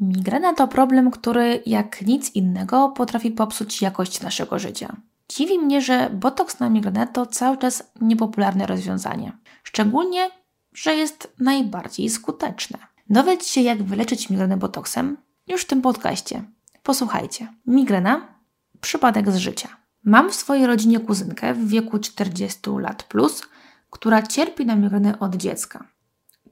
Migrena to problem, który jak nic innego potrafi popsuć jakość naszego życia. Dziwi mnie, że botoks na migrenę to cały czas niepopularne rozwiązanie. Szczególnie, że jest najbardziej skuteczne. Dowiedz się, jak wyleczyć migrenę botoksem już w tym podcaście. Posłuchajcie. Migrena przypadek z życia. Mam w swojej rodzinie kuzynkę w wieku 40 lat plus, która cierpi na migrenę od dziecka.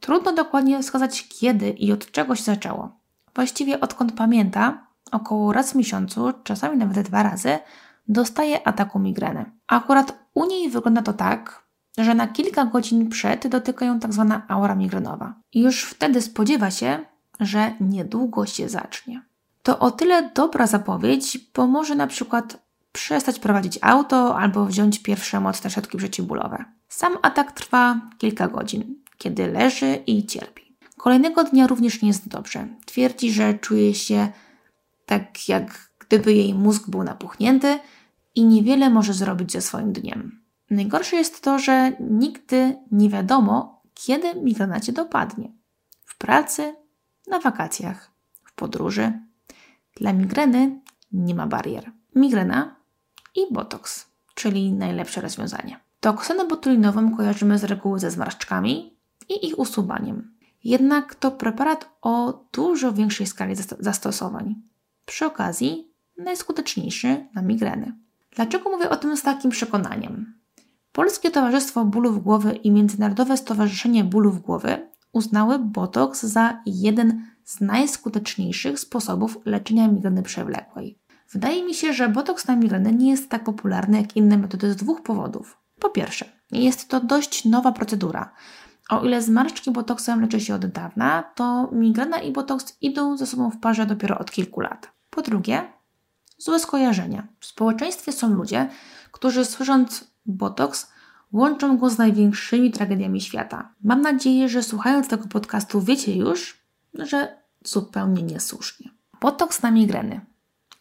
Trudno dokładnie wskazać kiedy i od czego się zaczęło. Właściwie odkąd pamięta, około raz w miesiącu, czasami nawet dwa razy, dostaje ataku migreny. Akurat u niej wygląda to tak, że na kilka godzin przed dotyka ją tak zwana aura migrenowa. I już wtedy spodziewa się, że niedługo się zacznie. To o tyle dobra zapowiedź, bo może na przykład przestać prowadzić auto albo wziąć pierwsze mocne środki przeciwbólowe. Sam atak trwa kilka godzin, kiedy leży i cierpi. Kolejnego dnia również nie jest dobrze. Twierdzi, że czuje się tak, jak gdyby jej mózg był napuchnięty i niewiele może zrobić ze swoim dniem. Najgorsze jest to, że nigdy nie wiadomo, kiedy migrena cię dopadnie. W pracy, na wakacjach, w podróży. Dla migreny nie ma barier. Migrena i botoks, czyli najlepsze rozwiązanie. Toksynę botulinową kojarzymy z reguły ze zmarszczkami i ich usuwaniem. Jednak to preparat o dużo większej skali zastosowań. Przy okazji najskuteczniejszy na migreny. Dlaczego mówię o tym z takim przekonaniem? Polskie Towarzystwo Bólów Głowy i Międzynarodowe Stowarzyszenie Bólów Głowy uznały botoks za jeden z najskuteczniejszych sposobów leczenia migreny przewlekłej. Wydaje mi się, że botoks na migrenę nie jest tak popularny jak inne metody z dwóch powodów. Po pierwsze, jest to dość nowa procedura. O ile zmarszczki botoksem leczy się od dawna, to migrena i botoks idą ze sobą w parze dopiero od kilku lat. Po drugie, złe skojarzenia. W społeczeństwie są ludzie, którzy słysząc botoks, łączą go z największymi tragediami świata. Mam nadzieję, że słuchając tego podcastu wiecie już, że zupełnie niesłusznie. Botoks na migreny.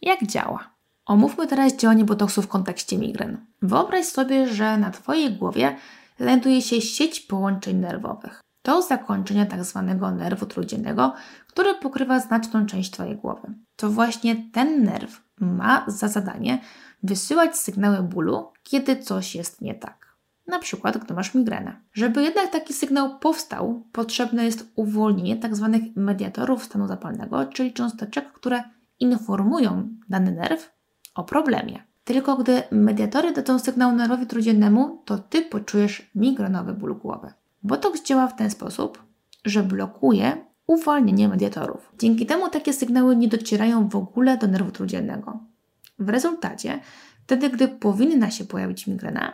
Jak działa? Omówmy teraz działanie botoksu w kontekście migren. Wyobraź sobie, że na Twojej głowie znajduje się sieć połączeń nerwowych. To zakończenie tzw. Tak nerwu trójdziennego, który pokrywa znaczną część Twojej głowy. To właśnie ten nerw ma za zadanie wysyłać sygnały bólu, kiedy coś jest nie tak. Na przykład, gdy masz migrenę. Żeby jednak taki sygnał powstał, potrzebne jest uwolnienie tzw. Tak mediatorów stanu zapalnego, czyli cząsteczek, które informują dany nerw o problemie. Tylko gdy mediatory dadzą sygnał nerwowi trójdziennemu, to Ty poczujesz migrenowy ból głowy. Botox działa w ten sposób, że blokuje uwolnienie mediatorów. Dzięki temu takie sygnały nie docierają w ogóle do nerwu trójdziennego. W rezultacie, wtedy gdy powinna się pojawić migrena,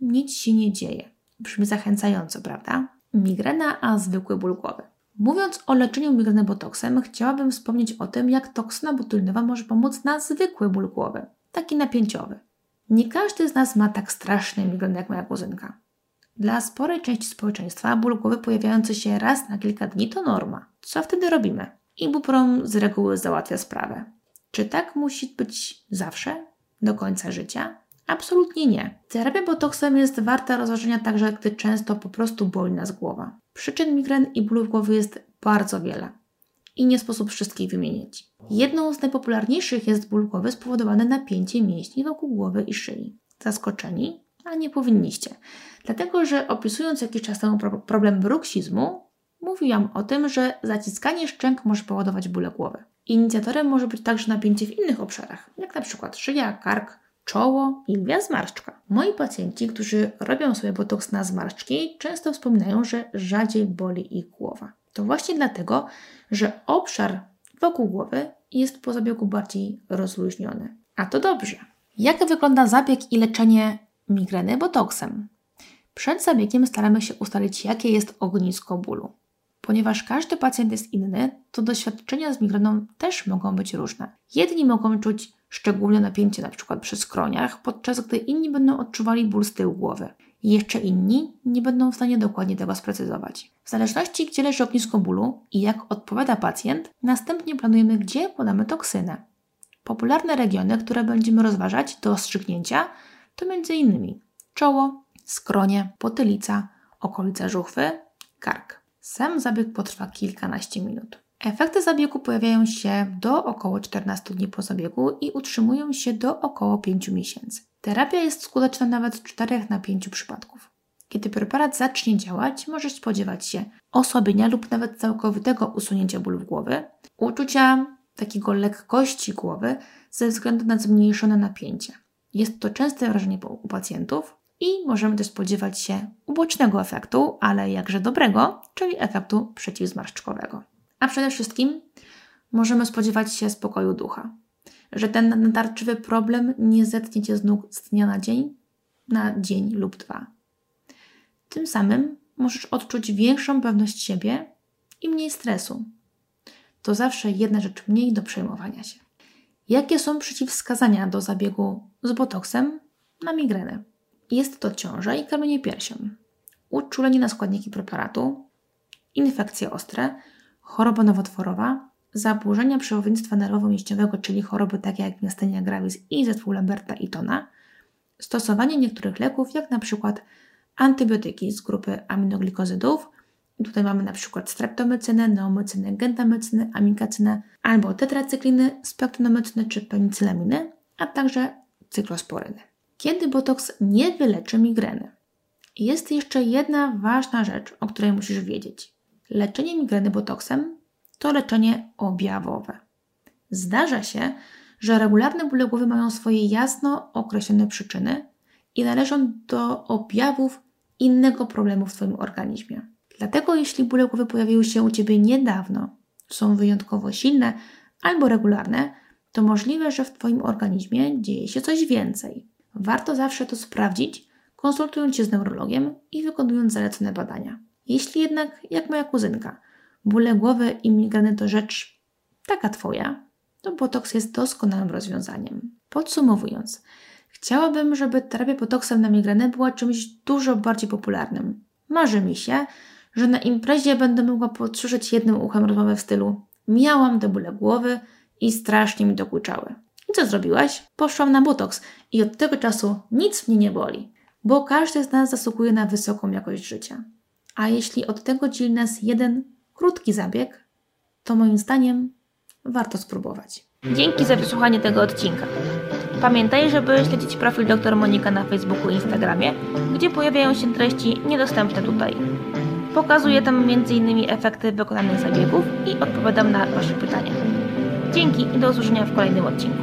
nic się nie dzieje. Brzmi zachęcająco, prawda? Migrena, a zwykły ból głowy. Mówiąc o leczeniu migreny botoksem, chciałabym wspomnieć o tym, jak toksyna botulinowa może pomóc na zwykły ból głowy, taki napięciowy. Nie każdy z nas ma tak straszny migrenę jak moja kuzynka. Dla sporej części społeczeństwa ból głowy pojawiający się raz na kilka dni to norma. Co wtedy robimy? Ibuprom z reguły załatwia sprawę. Czy tak musi być zawsze? Do końca życia? Absolutnie nie. Terapia botoksem jest warta rozważenia także, gdy często po prostu boli nas głowa. Przyczyn migren i bólów głowy jest bardzo wiele i nie sposób wszystkich wymienić. Jedną z najpopularniejszych jest ból głowy spowodowany napięciem mięśni wokół głowy i szyi. Zaskoczeni? A nie powinniście. Dlatego, że opisując jakiś czas temu problem bruksizmu, mówiłam o tym, że zaciskanie szczęk może powodować bóle głowy. Inicjatorem może być także napięcie w innych obszarach, jak na przykład szyja, kark, czoło i lwia zmarszczka. Moi pacjenci, którzy robią sobie botoks na zmarszczki, często wspominają, że rzadziej boli ich głowa. To właśnie dlatego, że obszar wokół głowy jest po zabiegu bardziej rozluźniony. A to dobrze. Jak wygląda zabieg i leczenie migreny botoksem? Przed zabiegiem staramy się ustalić, jakie jest ognisko bólu. Ponieważ każdy pacjent jest inny, to doświadczenia z migreną też mogą być różne. Jedni mogą czuć szczególne napięcie np. przy skroniach, podczas gdy inni będą odczuwali ból z tyłu głowy. I jeszcze inni nie będą w stanie dokładnie tego sprecyzować. W zależności gdzie leży ognisko bólu i jak odpowiada pacjent, następnie planujemy gdzie podamy toksynę. Popularne regiony, które będziemy rozważać do ostrzygnięcia to m.in. czoło, skronie, potylica, okolica żuchwy, kark. Sam zabieg potrwa kilkanaście minut. Efekty zabiegu pojawiają się do około 14 dni po zabiegu i utrzymują się do około 5 miesięcy. Terapia jest skuteczna nawet w 4 na 5 przypadków. Kiedy preparat zacznie działać, możesz spodziewać się osłabienia lub nawet całkowitego usunięcia bólu głowy, uczucia takiego lekkości głowy ze względu na zmniejszone napięcie. Jest to częste wrażenie u pacjentów i możemy też spodziewać się ubocznego efektu, ale jakże dobrego, czyli efektu przeciwzmarszczkowego. A przede wszystkim możemy spodziewać się spokoju ducha, że ten natarczywy problem nie zetnie cię z nóg z dnia na dzień, na dzień lub dwa. Tym samym możesz odczuć większą pewność siebie i mniej stresu. To zawsze jedna rzecz mniej do przejmowania się. Jakie są przeciwwskazania do zabiegu z botoksem na migrenę? Jest to ciąża i kamienie piersią, uczulenie na składniki preparatu, infekcje ostre, choroba nowotworowa, zaburzenia przewodnictwa nerwowo-mięśniowego, czyli choroby takie jak miastenia gravis i zespół Lamberta i Tona, stosowanie niektórych leków, jak na przykład antybiotyki z grupy aminoglikozydów. Tutaj mamy na przykład streptomycynę, neomycynę, gentamycynę, amikacynę albo tetracykliny, spektronomycynę czy penicylaminy, a także cyklosporyny. Kiedy botoks nie wyleczy migreny? Jest jeszcze jedna ważna rzecz, o której musisz wiedzieć. Leczenie migreny botoksem to leczenie objawowe. Zdarza się, że regularne bóle głowy mają swoje jasno określone przyczyny i należą do objawów innego problemu w Twoim organizmie. Dlatego, jeśli bóle głowy pojawiły się u Ciebie niedawno, są wyjątkowo silne albo regularne, to możliwe, że w Twoim organizmie dzieje się coś więcej. Warto zawsze to sprawdzić, konsultując się z neurologiem i wykonując zalecone badania. Jeśli jednak, jak moja kuzynka, bóle głowy i migreny to rzecz taka Twoja, to botoks jest doskonałym rozwiązaniem. Podsumowując, chciałabym, żeby terapia botoksem na migrenę była czymś dużo bardziej popularnym. Marzy mi się, że na imprezie będę mogła podsłyszeć jednym uchem rozmowę w stylu miałam te bóle głowy i strasznie mi dokuczały. I co zrobiłaś? Poszłam na botoks i od tego czasu nic mnie nie boli, bo każdy z nas zasługuje na wysoką jakość życia. A jeśli od tego dzieli nas jeden krótki zabieg, to moim zdaniem warto spróbować. Dzięki za wysłuchanie tego odcinka. Pamiętaj, żeby śledzić profil dr Monika na Facebooku i Instagramie, gdzie pojawiają się treści niedostępne tutaj. Pokazuję tam m.in. efekty wykonanych zabiegów i odpowiadam na Wasze pytania. Dzięki i do usłyszenia w kolejnym odcinku.